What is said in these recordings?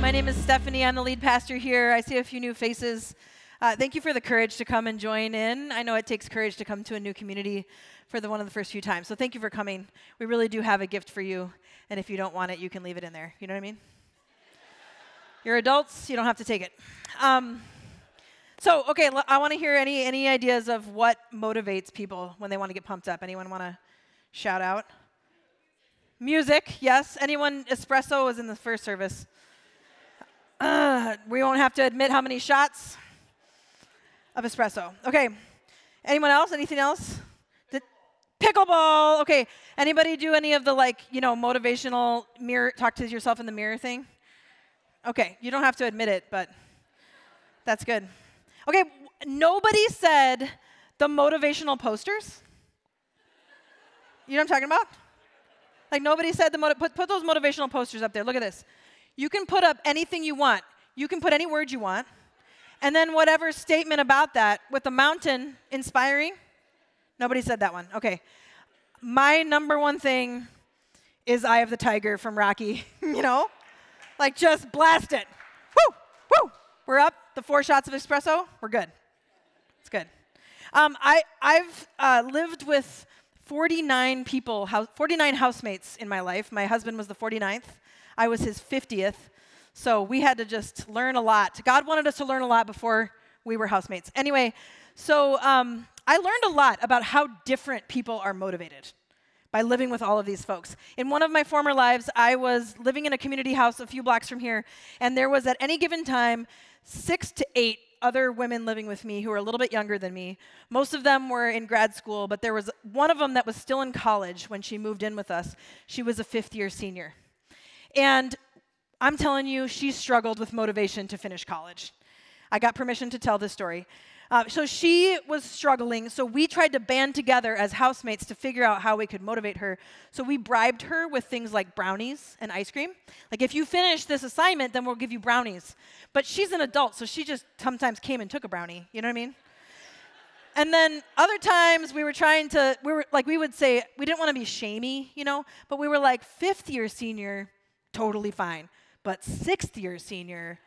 My name is Stephanie. I'm the lead pastor here. I see a few new faces. Uh, thank you for the courage to come and join in. I know it takes courage to come to a new community for the one of the first few times. So thank you for coming. We really do have a gift for you. And if you don't want it, you can leave it in there. You know what I mean? You're adults, you don't have to take it. Um, so, okay, l- I want to hear any, any ideas of what motivates people when they want to get pumped up. Anyone want to shout out? Music, yes. Anyone, espresso was in the first service. Uh, we won't have to admit how many shots of espresso. Okay. Anyone else? Anything else? Pickleball. Okay. Anybody do any of the like, you know, motivational mirror talk to yourself in the mirror thing? Okay. You don't have to admit it, but that's good. Okay. Nobody said the motivational posters. You know what I'm talking about? Like nobody said the put, put those motivational posters up there. Look at this. You can put up anything you want. You can put any word you want. And then whatever statement about that with a mountain inspiring. Nobody said that one. Okay. My number one thing is Eye of the Tiger from Rocky, you know? Like just blast it. Woo! Woo! We're up. The four shots of espresso. We're good. It's good. Um, I, I've uh, lived with 49 people, 49 housemates in my life. My husband was the 49th. I was his 50th. So we had to just learn a lot. God wanted us to learn a lot before we were housemates. Anyway, so um, I learned a lot about how different people are motivated by living with all of these folks. In one of my former lives, I was living in a community house a few blocks from here, and there was at any given time six to eight other women living with me who were a little bit younger than me. Most of them were in grad school, but there was one of them that was still in college when she moved in with us. She was a fifth year senior. And I'm telling you, she struggled with motivation to finish college. I got permission to tell this story. Uh, so she was struggling, so we tried to band together as housemates to figure out how we could motivate her. So we bribed her with things like brownies and ice cream. Like, if you finish this assignment, then we'll give you brownies. But she's an adult, so she just sometimes came and took a brownie. You know what I mean? and then other times we were trying to, we were like, we would say, we didn't want to be shamey, you know, but we were like, fifth year senior, totally fine. But sixth year senior,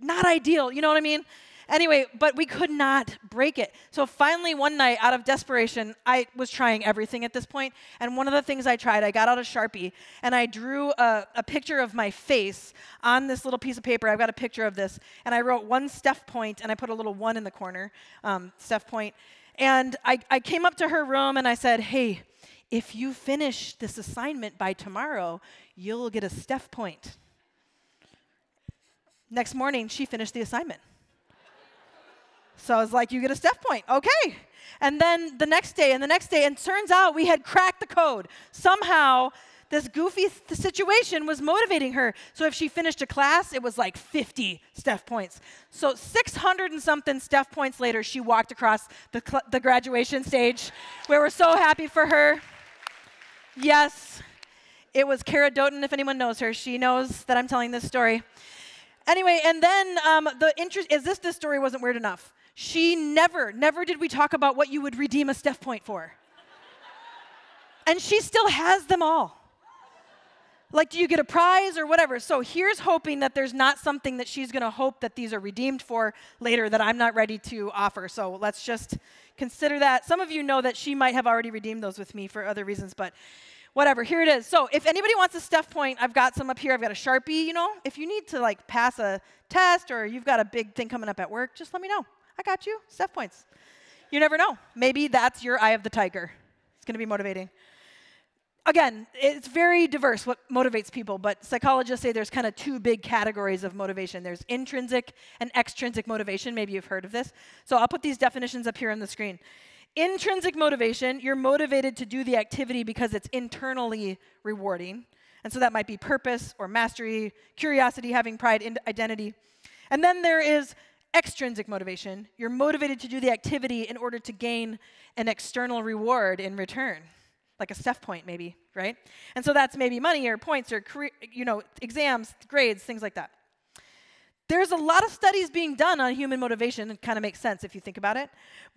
not ideal. You know what I mean? Anyway, but we could not break it. So finally, one night, out of desperation, I was trying everything at this point. And one of the things I tried, I got out a Sharpie and I drew a, a picture of my face on this little piece of paper. I've got a picture of this. And I wrote one Steph point and I put a little one in the corner, um, Steph point. And I, I came up to her room and I said, Hey, if you finish this assignment by tomorrow, you'll get a Steph point. Next morning, she finished the assignment. So I was like, you get a Steph point. Okay. And then the next day and the next day, and turns out we had cracked the code. Somehow, this goofy th- situation was motivating her. So if she finished a class, it was like 50 Steph points. So 600 and something Steph points later, she walked across the, cl- the graduation stage. where we were so happy for her. Yes, it was Kara Doughton, if anyone knows her. She knows that I'm telling this story. Anyway, and then um, the interest is this this story wasn't weird enough. She never, never did we talk about what you would redeem a Steph point for. and she still has them all. Like, do you get a prize or whatever? So here's hoping that there's not something that she's gonna hope that these are redeemed for later that I'm not ready to offer. So let's just consider that. Some of you know that she might have already redeemed those with me for other reasons, but whatever, here it is. So if anybody wants a Steph point, I've got some up here. I've got a Sharpie, you know. If you need to like pass a test or you've got a big thing coming up at work, just let me know. I got you. Steph points. You never know. Maybe that's your eye of the tiger. It's going to be motivating. Again, it's very diverse what motivates people, but psychologists say there's kind of two big categories of motivation. There's intrinsic and extrinsic motivation. Maybe you've heard of this. So I'll put these definitions up here on the screen. Intrinsic motivation, you're motivated to do the activity because it's internally rewarding. And so that might be purpose or mastery, curiosity, having pride, in identity. And then there is extrinsic motivation. You're motivated to do the activity in order to gain an external reward in return, like a Steph point, maybe, right? And so that's maybe money or points or career, you know, exams, grades, things like that. There's a lot of studies being done on human motivation. It kind of makes sense if you think about it.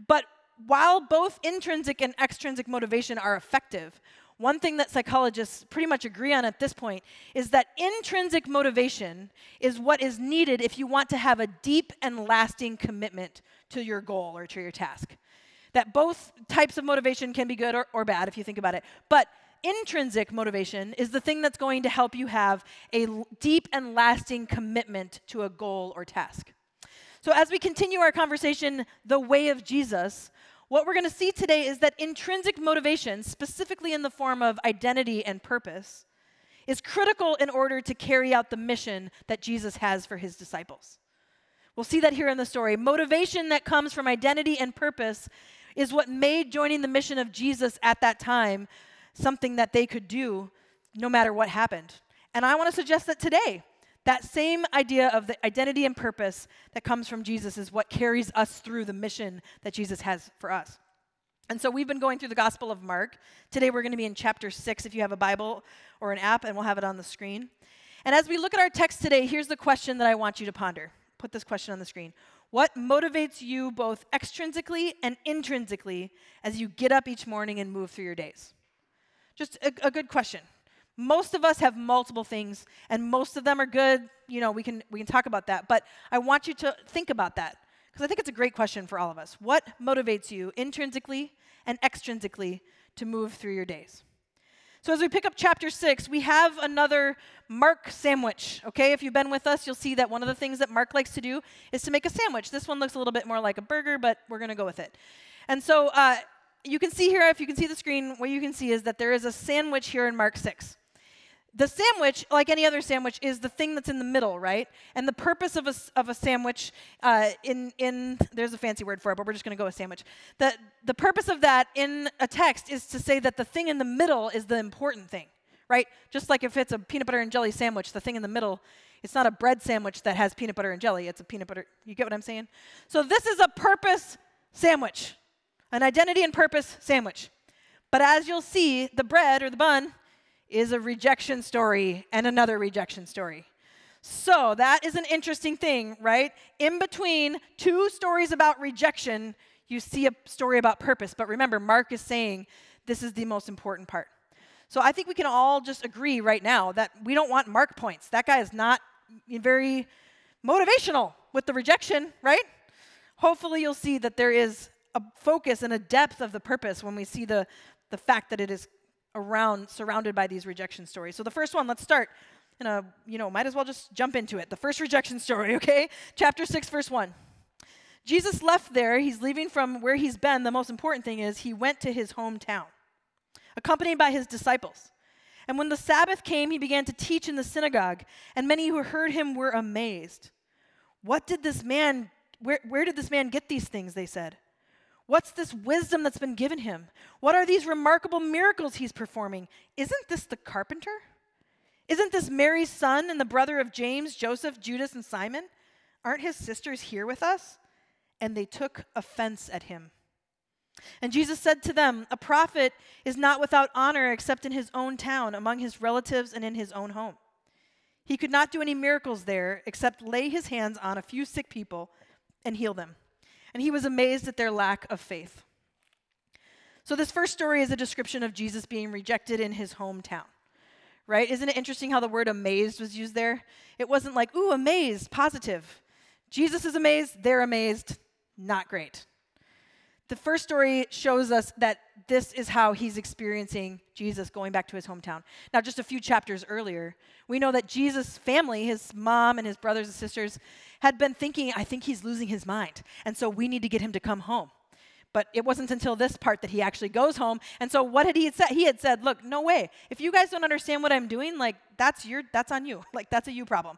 But while both intrinsic and extrinsic motivation are effective, one thing that psychologists pretty much agree on at this point is that intrinsic motivation is what is needed if you want to have a deep and lasting commitment to your goal or to your task. That both types of motivation can be good or, or bad if you think about it. But intrinsic motivation is the thing that's going to help you have a deep and lasting commitment to a goal or task. So, as we continue our conversation, The Way of Jesus, what we're going to see today is that intrinsic motivation, specifically in the form of identity and purpose, is critical in order to carry out the mission that Jesus has for his disciples. We'll see that here in the story. Motivation that comes from identity and purpose is what made joining the mission of Jesus at that time something that they could do no matter what happened. And I want to suggest that today, that same idea of the identity and purpose that comes from Jesus is what carries us through the mission that Jesus has for us. And so we've been going through the Gospel of Mark. Today we're going to be in chapter 6 if you have a Bible or an app, and we'll have it on the screen. And as we look at our text today, here's the question that I want you to ponder. Put this question on the screen. What motivates you both extrinsically and intrinsically as you get up each morning and move through your days? Just a, a good question. Most of us have multiple things, and most of them are good. You know, we can, we can talk about that. But I want you to think about that because I think it's a great question for all of us. What motivates you intrinsically and extrinsically to move through your days? So, as we pick up chapter six, we have another Mark sandwich. Okay, if you've been with us, you'll see that one of the things that Mark likes to do is to make a sandwich. This one looks a little bit more like a burger, but we're going to go with it. And so, uh, you can see here, if you can see the screen, what you can see is that there is a sandwich here in Mark 6. The sandwich, like any other sandwich, is the thing that's in the middle, right? And the purpose of a, of a sandwich, uh, in, in, there's a fancy word for it, but we're just going to go with sandwich. The, the purpose of that in a text is to say that the thing in the middle is the important thing, right? Just like if it's a peanut butter and jelly sandwich, the thing in the middle, it's not a bread sandwich that has peanut butter and jelly, it's a peanut butter, you get what I'm saying? So this is a purpose sandwich an identity and purpose sandwich. But as you'll see, the bread or the bun is a rejection story and another rejection story. So that is an interesting thing, right? In between two stories about rejection, you see a story about purpose. But remember, Mark is saying this is the most important part. So I think we can all just agree right now that we don't want Mark points. That guy is not very motivational with the rejection, right? Hopefully, you'll see that there is a focus and a depth of the purpose when we see the, the fact that it is around, surrounded by these rejection stories. So the first one, let's start. In a, you know, might as well just jump into it. The first rejection story, okay? Chapter 6, verse 1. Jesus left there. He's leaving from where he's been. The most important thing is he went to his hometown, accompanied by his disciples. And when the Sabbath came, he began to teach in the synagogue, and many who heard him were amazed. What did this man, where, where did this man get these things? They said. What's this wisdom that's been given him? What are these remarkable miracles he's performing? Isn't this the carpenter? Isn't this Mary's son and the brother of James, Joseph, Judas, and Simon? Aren't his sisters here with us? And they took offense at him. And Jesus said to them, A prophet is not without honor except in his own town, among his relatives, and in his own home. He could not do any miracles there except lay his hands on a few sick people and heal them and he was amazed at their lack of faith. So, this first story is a description of Jesus being rejected in his hometown, right? Isn't it interesting how the word amazed was used there? It wasn't like, ooh, amazed, positive. Jesus is amazed, they're amazed, not great. The first story shows us that this is how he's experiencing Jesus going back to his hometown. Now, just a few chapters earlier, we know that Jesus' family, his mom and his brothers and sisters, had been thinking, I think he's losing his mind. And so we need to get him to come home. But it wasn't until this part that he actually goes home. And so what had he said? He had said, "Look, no way. If you guys don't understand what I'm doing, like that's your that's on you. Like that's a you problem.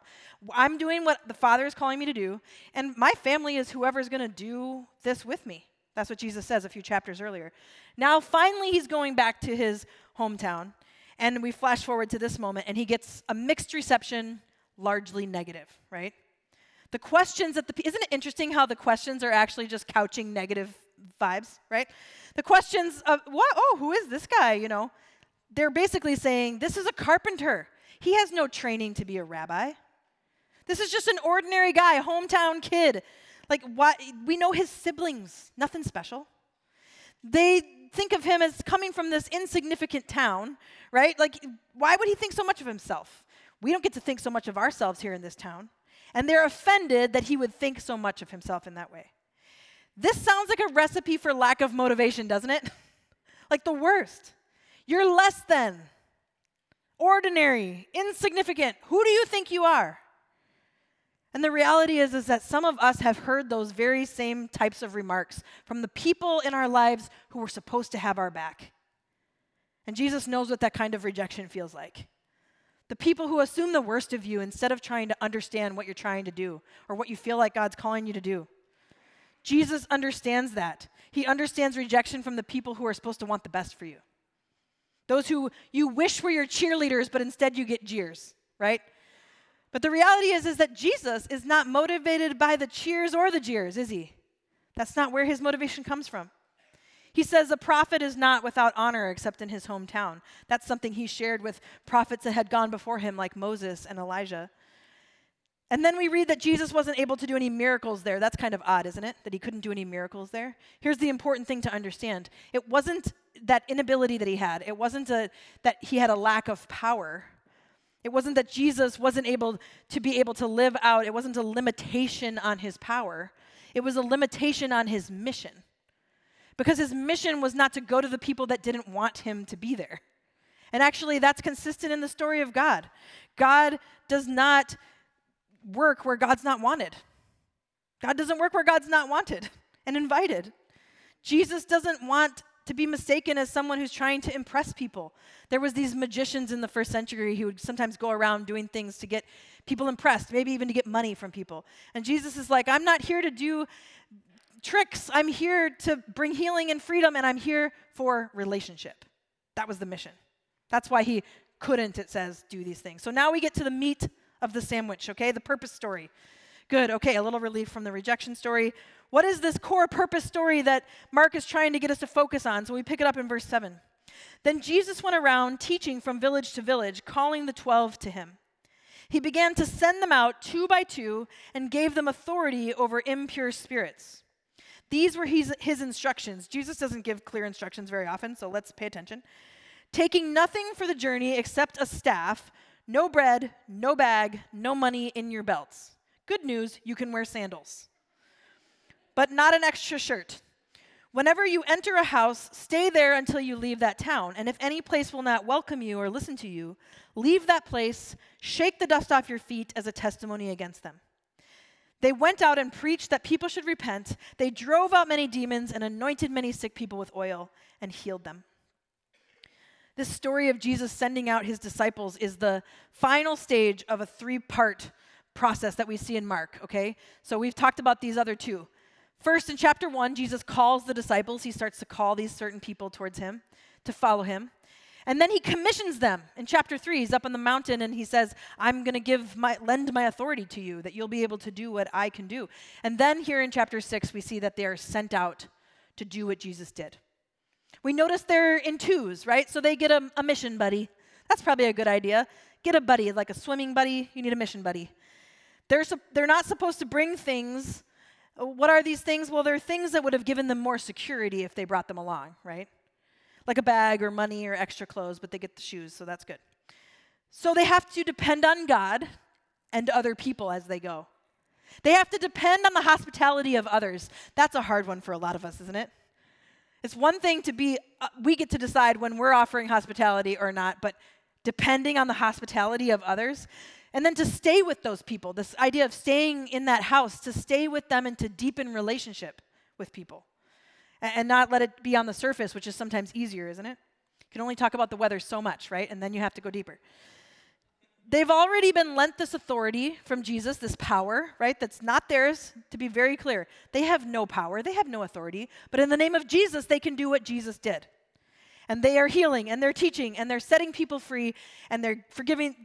I'm doing what the Father is calling me to do, and my family is whoever's going to do this with me." That's what Jesus says a few chapters earlier. Now finally he's going back to his hometown, and we flash forward to this moment and he gets a mixed reception, largely negative, right? The questions that the isn't it interesting how the questions are actually just couching negative vibes, right? The questions of what? Oh, who is this guy? You know, they're basically saying this is a carpenter. He has no training to be a rabbi. This is just an ordinary guy, hometown kid. Like, what? We know his siblings, nothing special. They think of him as coming from this insignificant town, right? Like, why would he think so much of himself? We don't get to think so much of ourselves here in this town. And they're offended that he would think so much of himself in that way. This sounds like a recipe for lack of motivation, doesn't it? like the worst. You're less than, ordinary, insignificant. Who do you think you are? And the reality is, is that some of us have heard those very same types of remarks from the people in our lives who were supposed to have our back. And Jesus knows what that kind of rejection feels like. The people who assume the worst of you instead of trying to understand what you're trying to do or what you feel like God's calling you to do. Jesus understands that. He understands rejection from the people who are supposed to want the best for you. Those who you wish were your cheerleaders, but instead you get jeers, right? But the reality is, is that Jesus is not motivated by the cheers or the jeers, is he? That's not where his motivation comes from. He says a prophet is not without honor except in his hometown. That's something he shared with prophets that had gone before him, like Moses and Elijah. And then we read that Jesus wasn't able to do any miracles there. That's kind of odd, isn't it? That he couldn't do any miracles there. Here's the important thing to understand it wasn't that inability that he had, it wasn't a, that he had a lack of power. It wasn't that Jesus wasn't able to be able to live out, it wasn't a limitation on his power, it was a limitation on his mission. Because his mission was not to go to the people that didn't want him to be there. And actually, that's consistent in the story of God. God does not work where God's not wanted. God doesn't work where God's not wanted and invited. Jesus doesn't want to be mistaken as someone who's trying to impress people. There was these magicians in the first century who would sometimes go around doing things to get people impressed, maybe even to get money from people. And Jesus is like, I'm not here to do tricks. I'm here to bring healing and freedom and I'm here for relationship. That was the mission. That's why he couldn't it says do these things. So now we get to the meat of the sandwich, okay? The purpose story. Good. Okay, a little relief from the rejection story. What is this core purpose story that Mark is trying to get us to focus on? So we pick it up in verse 7. Then Jesus went around teaching from village to village, calling the 12 to him. He began to send them out two by two and gave them authority over impure spirits. These were his, his instructions. Jesus doesn't give clear instructions very often, so let's pay attention. Taking nothing for the journey except a staff, no bread, no bag, no money in your belts. Good news, you can wear sandals. But not an extra shirt. Whenever you enter a house, stay there until you leave that town. And if any place will not welcome you or listen to you, leave that place, shake the dust off your feet as a testimony against them. They went out and preached that people should repent. They drove out many demons and anointed many sick people with oil and healed them. This story of Jesus sending out his disciples is the final stage of a three part process that we see in Mark, okay? So we've talked about these other two. First, in chapter one, Jesus calls the disciples. He starts to call these certain people towards him to follow him. And then he commissions them. In chapter three, he's up on the mountain and he says, I'm going to give my, lend my authority to you that you'll be able to do what I can do. And then here in chapter six, we see that they are sent out to do what Jesus did. We notice they're in twos, right? So they get a, a mission buddy. That's probably a good idea. Get a buddy, like a swimming buddy, you need a mission buddy. They're, they're not supposed to bring things. What are these things? Well, they're things that would have given them more security if they brought them along, right? Like a bag or money or extra clothes, but they get the shoes, so that's good. So they have to depend on God and other people as they go. They have to depend on the hospitality of others. That's a hard one for a lot of us, isn't it? It's one thing to be, uh, we get to decide when we're offering hospitality or not, but depending on the hospitality of others, and then to stay with those people, this idea of staying in that house, to stay with them and to deepen relationship with people, and, not let it be on the surface, which is sometimes easier, isn't it? You can only talk about the weather so much, right? And then you have to go deeper they've already been lent this authority from Jesus, this power, right? That's not theirs, to be very clear. They have no power, they have no authority, but in the name of Jesus, they can do what Jesus did. And they are healing and they're teaching and they're setting people free and they're forgiving,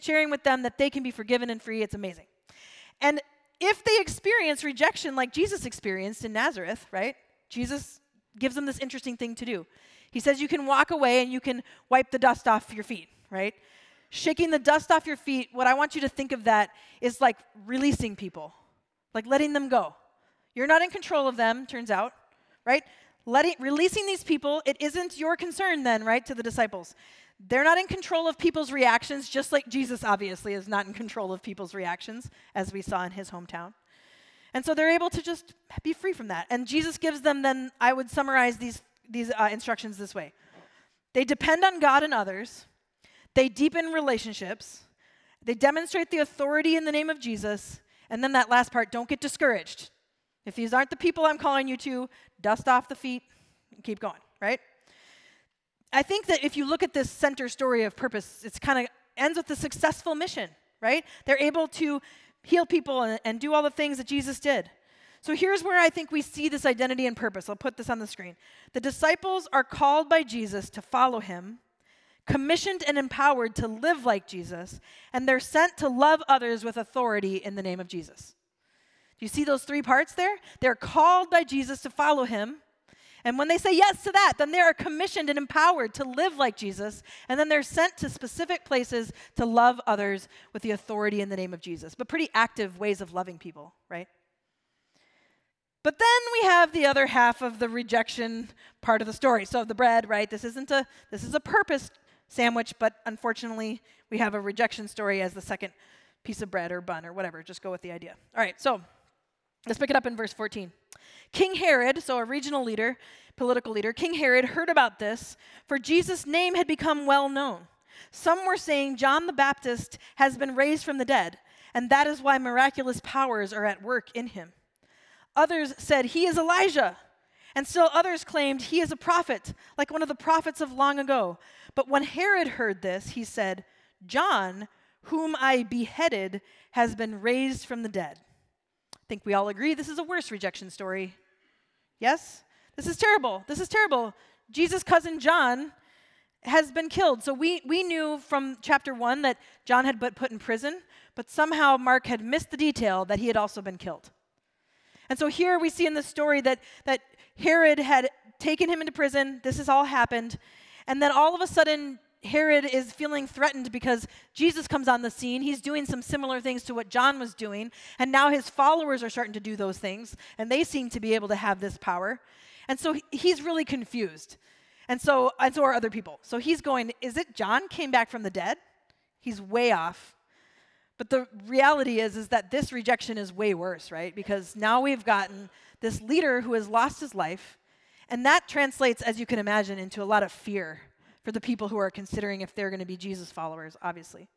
sharing with them that they can be forgiven and free. It's amazing. And if they experience rejection like Jesus experienced in Nazareth, right? Jesus gives them this interesting thing to do. He says you can walk away and you can wipe the dust off your feet, right? shaking the dust off your feet, what I want you to think of that is like releasing people, like letting them go. You're not in control of them, turns out, right? Letting, releasing these people, it isn't your concern then, right, to the disciples. They're not in control of people's reactions, just like Jesus obviously is not in control of people's reactions, as we saw in his hometown. And so they're able to just be free from that. And Jesus gives them then, I would summarize these, these uh, instructions this way they depend on God and others, they deepen relationships, they demonstrate the authority in the name of Jesus, and then that last part don't get discouraged. If these aren't the people I'm calling you to, dust off the feet and keep going, right? I think that if you look at this center story of purpose, it's kind of ends with a successful mission, right? They're able to heal people and, and do all the things that Jesus did. So here's where I think we see this identity and purpose. I'll put this on the screen. The disciples are called by Jesus to follow him, commissioned and empowered to live like Jesus, and they're sent to love others with authority in the name of Jesus. Do you see those three parts there? They're called by Jesus to follow him. And when they say yes to that, then they are commissioned and empowered to live like Jesus. And then they're sent to specific places to love others with the authority in the name of Jesus. But pretty active ways of loving people, right? But then we have the other half of the rejection part of the story. So the bread, right? This isn't a this is a purpose sandwich, but unfortunately, we have a rejection story as the second piece of bread or bun or whatever. Just go with the idea. All right, so let's pick it up in verse 14. King Herod, so a regional leader, political leader, King Herod heard about this, for Jesus' name had become well known. Some were saying John the Baptist has been raised from the dead, and that is why miraculous powers are at work in him. Others said, He is Elijah. And still others claimed he is a prophet, like one of the prophets of long ago. But when Herod heard this, he said, John, whom I beheaded, has been raised from the dead. Think we all agree this is a worse rejection story. Yes? This is terrible. This is terrible. Jesus' cousin John has been killed. So we, we knew from chapter 1 that John had been put in prison, but somehow Mark had missed the detail that he had also been killed. And so here we see in the story that, that Herod had taken him into prison. This has all happened. And then all of a sudden, Herod is feeling threatened because Jesus comes on the scene. He's doing some similar things to what John was doing. And now his followers are starting to do those things. And they seem to be able to have this power. And so he's really confused. And so, and so are other people. So he's going, Is it John came back from the dead? He's way off. But the reality is, is that this rejection is way worse, right? Because now we've gotten this leader who has lost his life, and that translates, as you can imagine, into a lot of fear for the people who are considering if they're going to be Jesus followers, obviously.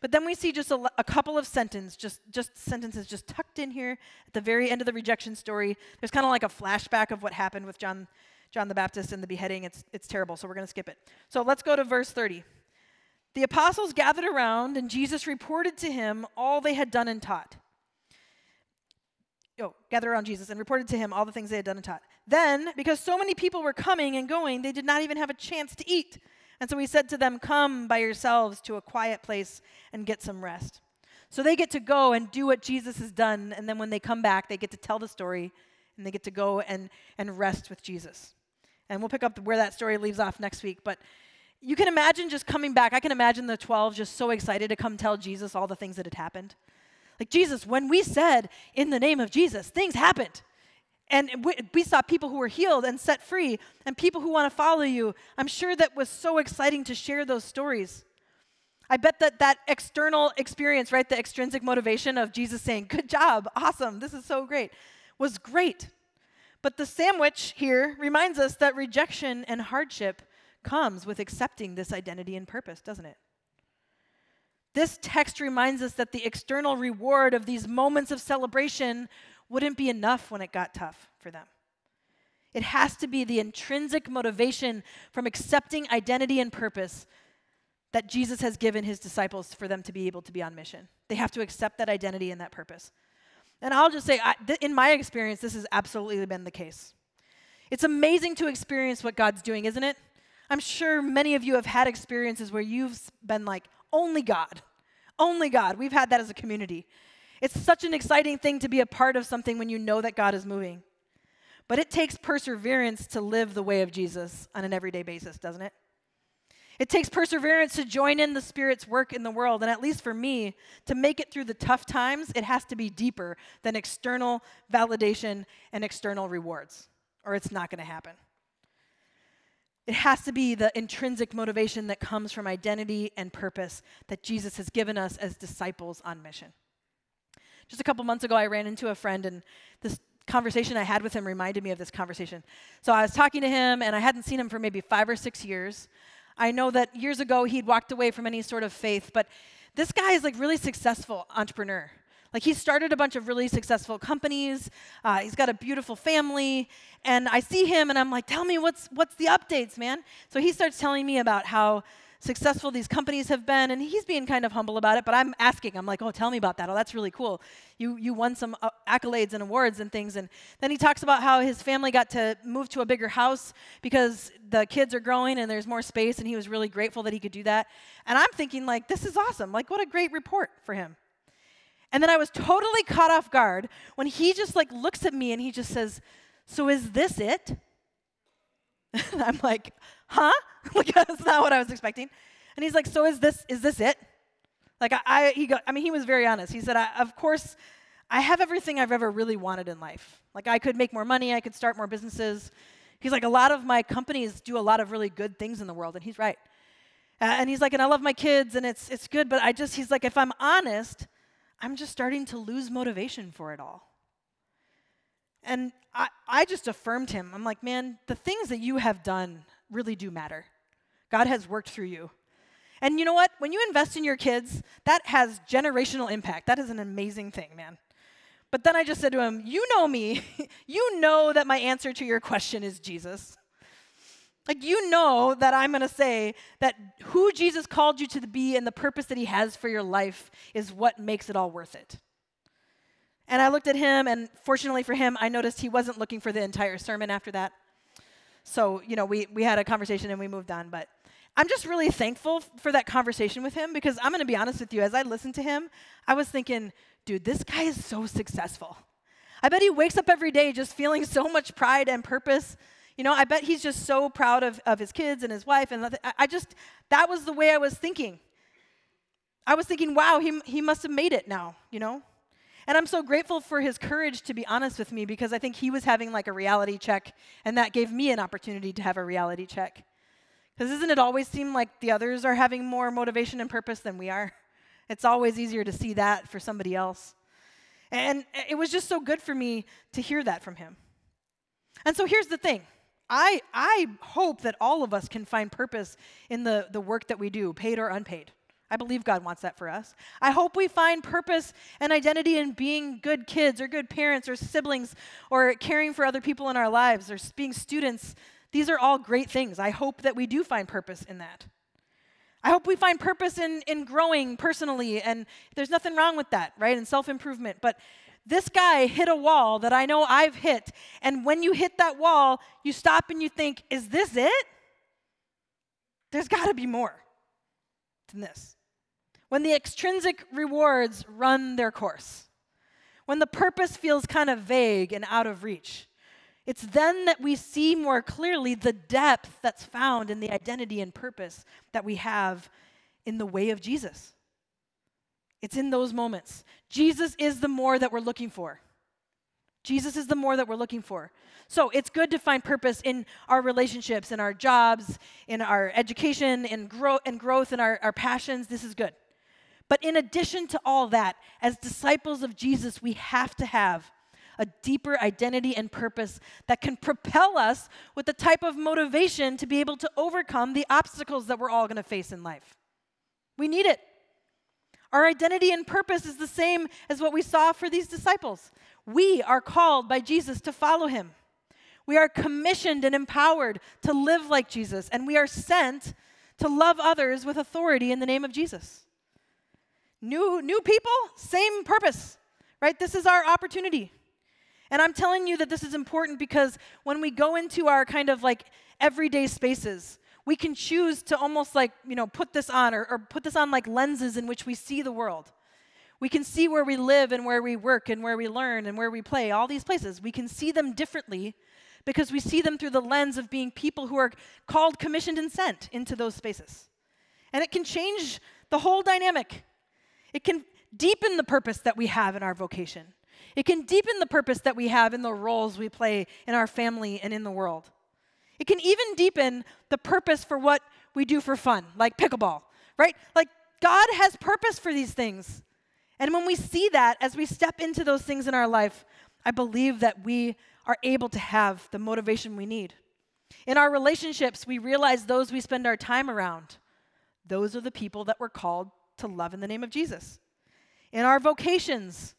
But then we see just a, a, couple of sentences, just, just sentences just tucked in here at the very end of the rejection story. There's kind of like a flashback of what happened with John, John the Baptist and the beheading. It's, it's terrible, so we're going to skip it. So let's go to verse 30. The apostles gathered around, and Jesus reported to him all they had done and taught. Oh, gathered around Jesus and reported to him all the things they had done and taught. Then, because so many people were coming and going, they did not even have a chance to eat. And so he said to them, Come by yourselves to a quiet place and get some rest. So they get to go and do what Jesus has done. And then when they come back, they get to tell the story and they get to go and, and rest with Jesus. And we'll pick up where that story leaves off next week. But you can imagine just coming back. I can imagine the 12 just so excited to come tell Jesus all the things that had happened. Like, Jesus, when we said in the name of Jesus, things happened. And we, saw people who were healed and set free, and people who want to follow you. I'm sure that was so exciting to share those stories. I bet that that external experience, right, the extrinsic motivation of Jesus saying, Good job, awesome, this is so great, was great. But the sandwich here reminds us that rejection and hardship comes with accepting this identity and purpose, doesn't it? This text reminds us that the external reward of these moments of celebration wouldn't be enough when it got tough for them. It has to be the intrinsic motivation from accepting identity and purpose that Jesus has given his disciples for them to be able to be on mission. They have to accept that identity and that purpose. And I'll just say, I, th- in my experience, this has absolutely been the case. It's amazing to experience what God's doing, isn't it? I'm sure many of you have had experiences where you've been like, only God, only God. We've had that as a community. It's such an exciting thing to be a part of something when you know that God is moving. But it takes perseverance to live the way of Jesus on an everyday basis, doesn't it? It takes perseverance to join in the Spirit's work in the world. And at least for me, to make it through the tough times, it has to be deeper than external validation and external rewards. or it's not going to happen. It has to be the intrinsic motivation that comes from identity and purpose that Jesus has given us as disciples on mission. Just a couple months ago, I ran into a friend, and this conversation I had with him reminded me of this conversation. So I was talking to him, and I hadn't seen him for maybe five or six years. I know that years ago he'd walked away from any sort of faith, but this guy is like really successful entrepreneur. Like he started a bunch of really successful companies. Uh, he's got a beautiful family, and I see him, and I'm like, "Tell me what's what's the updates, man." So he starts telling me about how successful these companies have been, and he's being kind of humble about it. But I'm asking, I'm like, "Oh, tell me about that. Oh, that's really cool. You you won some uh, accolades and awards and things." And then he talks about how his family got to move to a bigger house because the kids are growing and there's more space, and he was really grateful that he could do that. And I'm thinking, like, this is awesome. Like, what a great report for him. And then I was totally caught off guard when he just like looks at me and he just says, "So is this it?" And I'm like, "Huh?" like that's not what I was expecting. And he's like, "So is this is this it?" Like I, I he go, I mean he was very honest. He said, "Of course, I have everything I've ever really wanted in life. Like I could make more money, I could start more businesses." He's like, "A lot of my companies do a lot of really good things in the world," and he's right. Uh, and he's like, "And I love my kids, and it's it's good, but I just," he's like, "If I'm honest." I'm just starting to lose motivation for it all. And I, I just affirmed him. I'm like, man, the things that you have done really do matter. God has worked through you. And you know what? When you invest in your kids, that has generational impact. That is an amazing thing, man. But then I just said to him, You know me. you know that my answer to your question is Jesus. Like, you know that I'm going to say that who Jesus called you to be and the purpose that he has for your life is what makes it all worth it. And I looked at him, and fortunately for him, I noticed he wasn't looking for the entire sermon after that. So, you know, we, we had a conversation and we moved on. But I'm just really thankful for that conversation with him because I'm going to be honest with you. As I listened to him, I was thinking, dude, this guy is so successful. I bet he wakes up every day just feeling so much pride and purpose you know, I bet he's just so proud of, of his kids and his wife. And I just, that was the way I was thinking. I was thinking, wow, he, he must have made it now, you know? And I'm so grateful for his courage to be honest with me because I think he was having like a reality check, and that gave me an opportunity to have a reality check. Because doesn't it always seem like the others are having more motivation and purpose than we are? It's always easier to see that for somebody else. And it was just so good for me to hear that from him. And so here's the thing I, I hope that all of us can find purpose in the, the work that we do, paid or unpaid. I believe God wants that for us. I hope we find purpose and identity in being good kids or good parents or siblings or caring for other people in our lives or being students. These are all great things. I hope that we do find purpose in that. I hope we find purpose in, in growing personally, and there's nothing wrong with that, right? And self improvement. But this guy hit a wall that I know I've hit. And when you hit that wall, you stop and you think, is this it? There's got to be more than this. When the extrinsic rewards run their course, when the purpose feels kind of vague and out of reach, it's then that we see more clearly the depth that's found in the identity and purpose that we have in the way of Jesus. It's in those moments. Jesus is the more that we're looking for. Jesus is the more that we're looking for. So it's good to find purpose in our relationships, in our jobs, in our education, in grow- and growth, in our, our passions. This is good. But in addition to all that, as disciples of Jesus, we have to have a deeper identity and purpose that can propel us with the type of motivation to be able to overcome the obstacles that we're all going to face in life. We need it. Our identity and purpose is the same as what we saw for these disciples. We are called by Jesus to follow him. We are commissioned and empowered to live like Jesus, and we are sent to love others with authority in the name of Jesus. New, new people, same purpose, right? This is our opportunity. And I'm telling you that this is important because when we go into our kind of like everyday spaces, we can choose to almost like, you know, put this on or, or put this on like lenses in which we see the world. We can see where we live and where we work and where we learn and where we play, all these places. We can see them differently because we see them through the lens of being people who are called, commissioned, and sent into those spaces. And it can change the whole dynamic. It can deepen the purpose that we have in our vocation. It can deepen the purpose that we have in the roles we play in our family and in the world. It can even deepen the purpose for what we do for fun, like pickleball, right? Like God has purpose for these things. And when we see that as we step into those things in our life, I believe that we are able to have the motivation we need. In our relationships, we realize those we spend our time around, those are the people that we're called to love in the name of Jesus. In our vocations,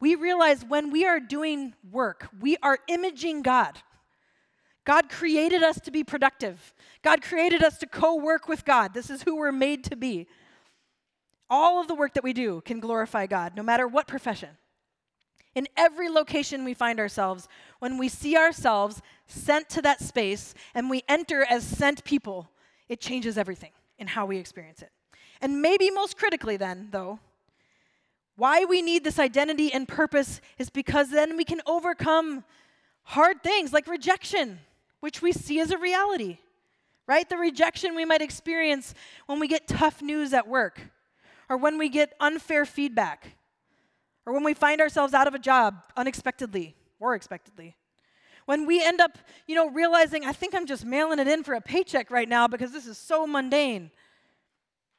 we realize when we are doing work, we are imaging God. God created us to be productive. God created us to co work with God. This is who we're made to be. All of the work that we do can glorify God, no matter what profession. In every location we find ourselves, when we see ourselves sent to that space and we enter as sent people, it changes everything in how we experience it. And maybe most critically, then, though, why we need this identity and purpose is because then we can overcome hard things like rejection, which we see as a reality, right? The rejection we might experience when we get tough news at work or when we get unfair feedback or when we find ourselves out of a job unexpectedly or expectedly. When we end up, you know, realizing, I think I'm just mailing it in for a paycheck right now because this is so mundane.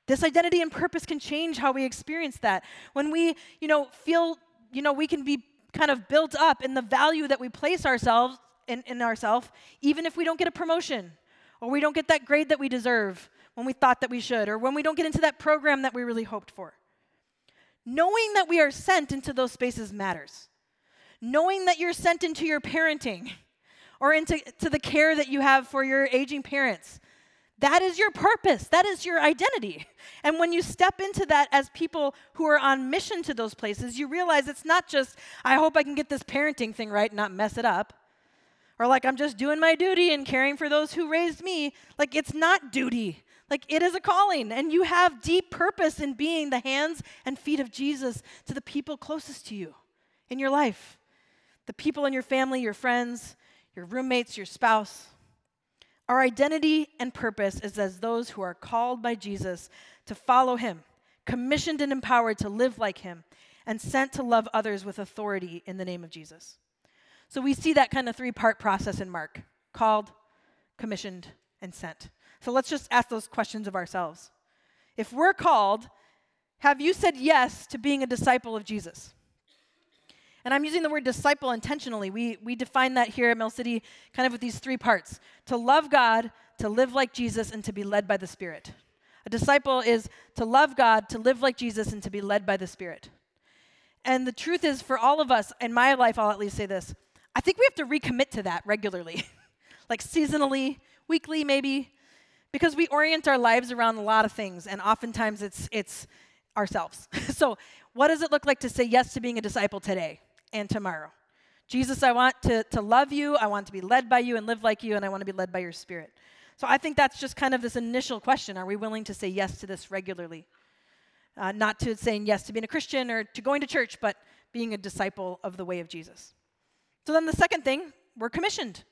This identity and purpose can change how we experience that. When we, you know, feel, you know, we can be kind of built up in the value that we place ourselves in, in ourselves, even if we don't get a promotion or we don't get that grade that we deserve when we thought that we should, or when we don't get into that program that we really hoped for. Knowing that we are sent into those spaces matters. Knowing that you're sent into your parenting or into to the care that you have for your aging parents. That is your purpose. That is your identity. And when you step into that as people who are on mission to those places, you realize it's not just, I hope I can get this parenting thing right and not mess it up. Or like, I'm just doing my duty and caring for those who raised me. Like, it's not duty. Like it is a calling, and you have deep purpose in being the hands and feet of Jesus to the people closest to you in your life the people in your family, your friends, your roommates, your spouse. Our identity and purpose is as those who are called by Jesus to follow him, commissioned and empowered to live like him, and sent to love others with authority in the name of Jesus. So we see that kind of three part process in Mark called, commissioned, and sent. So let's just ask those questions of ourselves. If we're called, have you said yes to being a disciple of Jesus? And I'm using the word disciple intentionally. We, we define that here at Mill City kind of with these three parts to love God, to live like Jesus, and to be led by the Spirit. A disciple is to love God, to live like Jesus, and to be led by the Spirit. And the truth is, for all of us, in my life, I'll at least say this I think we have to recommit to that regularly, like seasonally, weekly, maybe because we orient our lives around a lot of things, and oftentimes it's, it's ourselves. so, what does it look like to say yes to being a disciple today and tomorrow? Jesus, I want to, to love you, I want to be led by you and live like you, and I want to be led by your spirit. So, I think that's just kind of this initial question Are we willing to say yes to this regularly? Uh, not to saying yes to being a Christian or to going to church, but being a disciple of the way of Jesus. So, then the second thing, we're commissioned.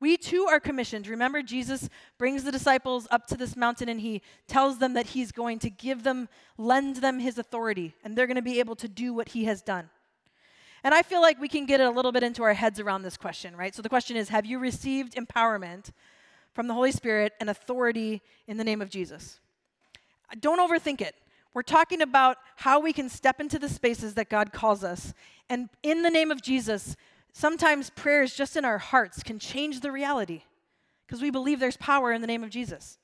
We too are commissioned. Remember, Jesus brings the disciples up to this mountain and he tells them that he's going to give them, lend them his authority, and they're going to be able to do what he has done. And I feel like we can get a little bit into our heads around this question, right? So the question is Have you received empowerment from the Holy Spirit and authority in the name of Jesus? Don't overthink it. We're talking about how we can step into the spaces that God calls us. And in the name of Jesus, Sometimes prayers just in our hearts can change the reality because we believe there's power in the name of Jesus.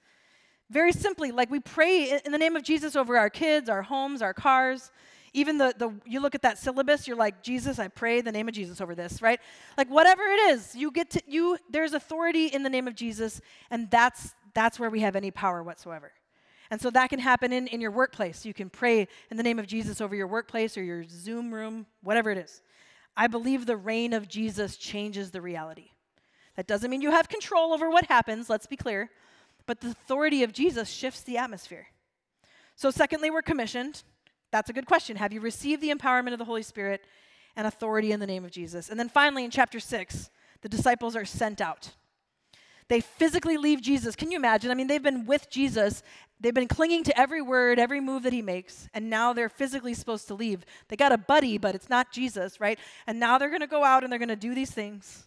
Very simply, like we pray in the name of Jesus over our kids, our homes, our cars. Even the, the you look at that syllabus, you're like, Jesus, I pray the name of Jesus over this, right? Like whatever it is, you get to you there's authority in the name of Jesus, and that's that's where we have any power whatsoever. And so that can happen in, in your workplace. You can pray in the name of Jesus over your workplace or your Zoom room, whatever it is. I believe the reign of Jesus changes the reality. That doesn't mean you have control over what happens, let's be clear, but the authority of Jesus shifts the atmosphere. So, secondly, we're commissioned. That's a good question. Have you received the empowerment of the Holy Spirit and authority in the name of Jesus? And then finally, in chapter 6, the disciples are sent out. They physically leave Jesus. Can you imagine? I mean, they've been with Jesus, they've been clinging to every word, every move that he makes, and now they're physically supposed to leave. They got a buddy, but it's not Jesus, right? And now they're going to go out and they're going to do these things.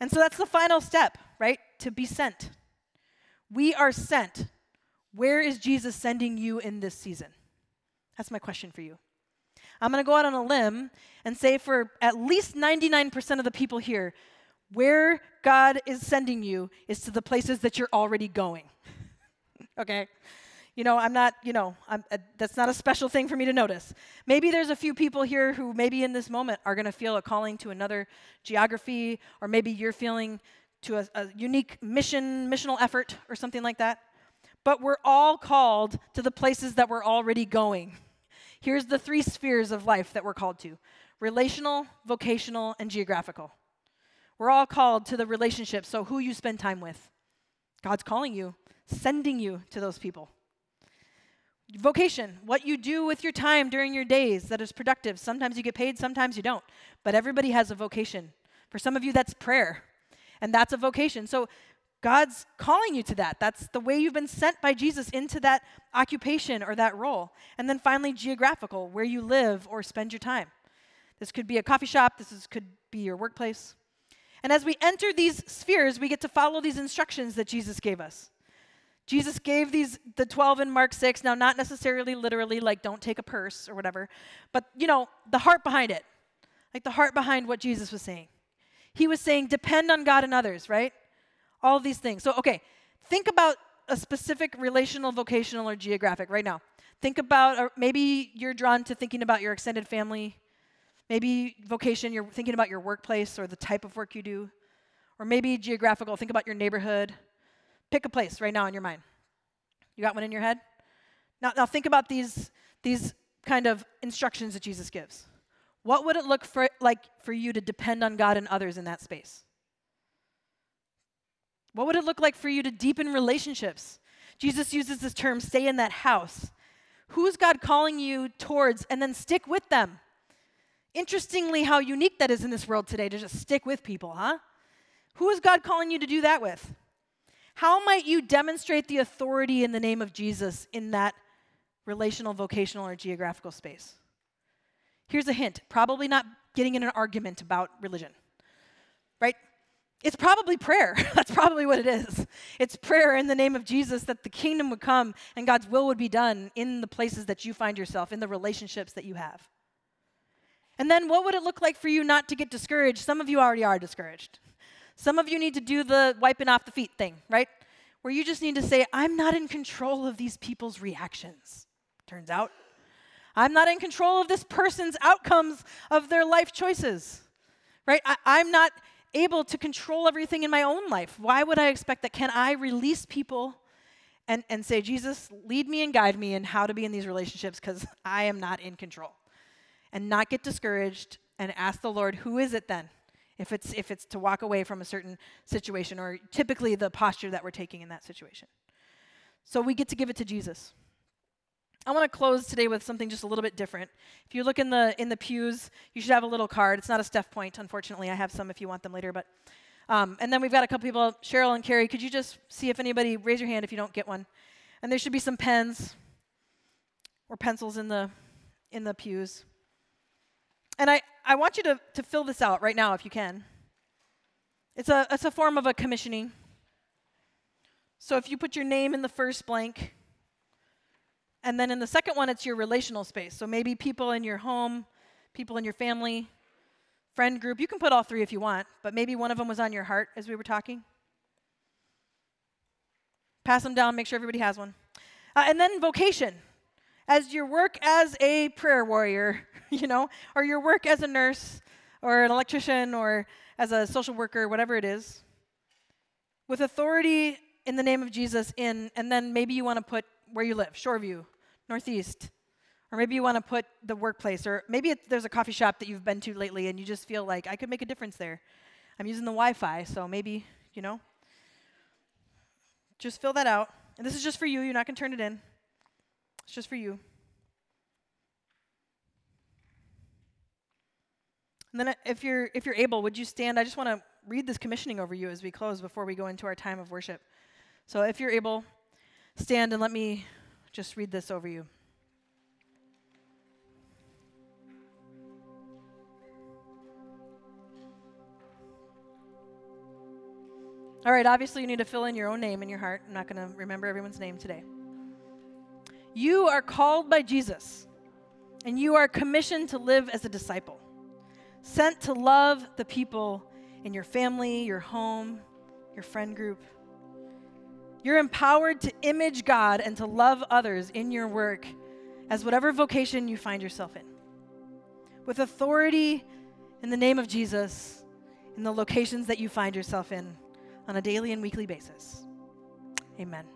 And so that's the final step, right? To be sent. We are sent. Where is Jesus sending you in this season? That's my question for you. I'm going to go out on a limb and say for at least 99% of the people here, where God is sending you is to the places that you're already going. okay? You know, I'm not, you know, I'm, uh, that's not a special thing for me to notice. Maybe there's a few people here who maybe in this moment are going to feel a calling to another geography, or maybe you're feeling to a, a unique mission, missional effort, or something like that. But we're all called to the places that we're already going. Here's the three spheres of life that we're called to relational, vocational, and geographical. We're all called to the relationship, so who you spend time with. God's calling you, sending you to those people. Vocation, what you do with your time during your days that is productive. Sometimes you get paid, sometimes you don't. But everybody has a vocation. For some of you, that's prayer, and that's a vocation. So God's calling you to that. That's the way you've been sent by Jesus into that occupation or that role. And then finally, geographical, where you live or spend your time. This could be a coffee shop, this is, could be your workplace. And as we enter these spheres, we get to follow these instructions that Jesus gave us. Jesus gave these the 12 in Mark 6. Now not necessarily literally like don't take a purse or whatever, but you know, the heart behind it. Like the heart behind what Jesus was saying. He was saying depend on God and others, right? All these things. So, okay, think about a specific relational, vocational, or geographic right now. Think about, or maybe you're drawn to thinking about your extended family. Maybe vocation, you're thinking about your workplace or the type of work you do. Or maybe geographical, think about your neighborhood. Pick a place right now in your mind. You got one in your head? Now, now think about these, these kind of instructions that Jesus gives. What would it look for, like for you to depend on God and others in that space? What would it look like for you to deepen relationships? Jesus uses this term, stay in that house. Who's God calling you towards? And then stick with them. Interestingly, how unique that is in this world today to just stick with people, huh? Who is God calling you to do that with? How might you demonstrate the authority in the name of Jesus in that relational, vocational, or geographical space? Here's a hint probably not getting in an argument about religion, right? It's probably prayer. That's probably what it is. It's prayer in the name of Jesus that the kingdom would come and God's will would be done in the places that you find yourself, in the relationships that you have. And then what would it look like for you not to get discouraged? Some of you already are discouraged. Some of you need to do the wiping off the feet thing, right? Where you just need to say, I'm not in control of these people's reactions. Turns out, I'm not in control of this person's outcomes of their life choices, right? I, am not able to control everything in my own life. Why would I expect that? Can I release people and, and say, Jesus, lead me and guide me in how to be in these relationships because I am not in control? And not get discouraged and ask the Lord, who is it then? If it's, if it's to walk away from a certain situation, or typically the posture that we're taking in that situation. So we get to give it to Jesus. I want to close today with something just a little bit different. If you look in the in the pews, you should have a little card. It's not a Steph Point, unfortunately. I have some if you want them later. But um, and then we've got a couple people, Cheryl and Carrie. Could you just see if anybody raise your hand if you don't get one? And there should be some pens or pencils in the in the pews. And I, I want you to, to fill this out right now if you can. It's a, it's a form of a commissioning. So if you put your name in the first blank, and then in the second one, it's your relational space. So maybe people in your home, people in your family, friend group. You can put all three if you want, but maybe one of them was on your heart as we were talking. Pass them down, make sure everybody has one. Uh, and then vocation. As your work as a prayer warrior, you know, or your work as a nurse, or an electrician, or as a social worker, whatever it is, with authority in the name of Jesus in, and then maybe you want to put where you live, Shoreview, Northeast. Or maybe you want to put the workplace, or maybe there's a coffee shop that you've been to lately and you just feel like I could make a difference there. I'm using the Wi Fi, so maybe, you know. Just fill that out. And this is just for you. You're not going to turn it in, it's just for you. And then uh, if you're if you're able, would you stand? I just want to read this commissioning over you as we close before we go into our time of worship. So if you're able, stand and let me just read this over you. All right, obviously, you need to fill in your own name in your heart. I'm not going to remember everyone's name today. You are called by Jesus, and you are commissioned to live as a disciple, sent to love the people in your family, your home, your friend group. You're empowered to image God and to love others in your work as whatever vocation you find yourself in. With authority in the name of Jesus in the locations that you find yourself in on a daily and weekly basis. Amen.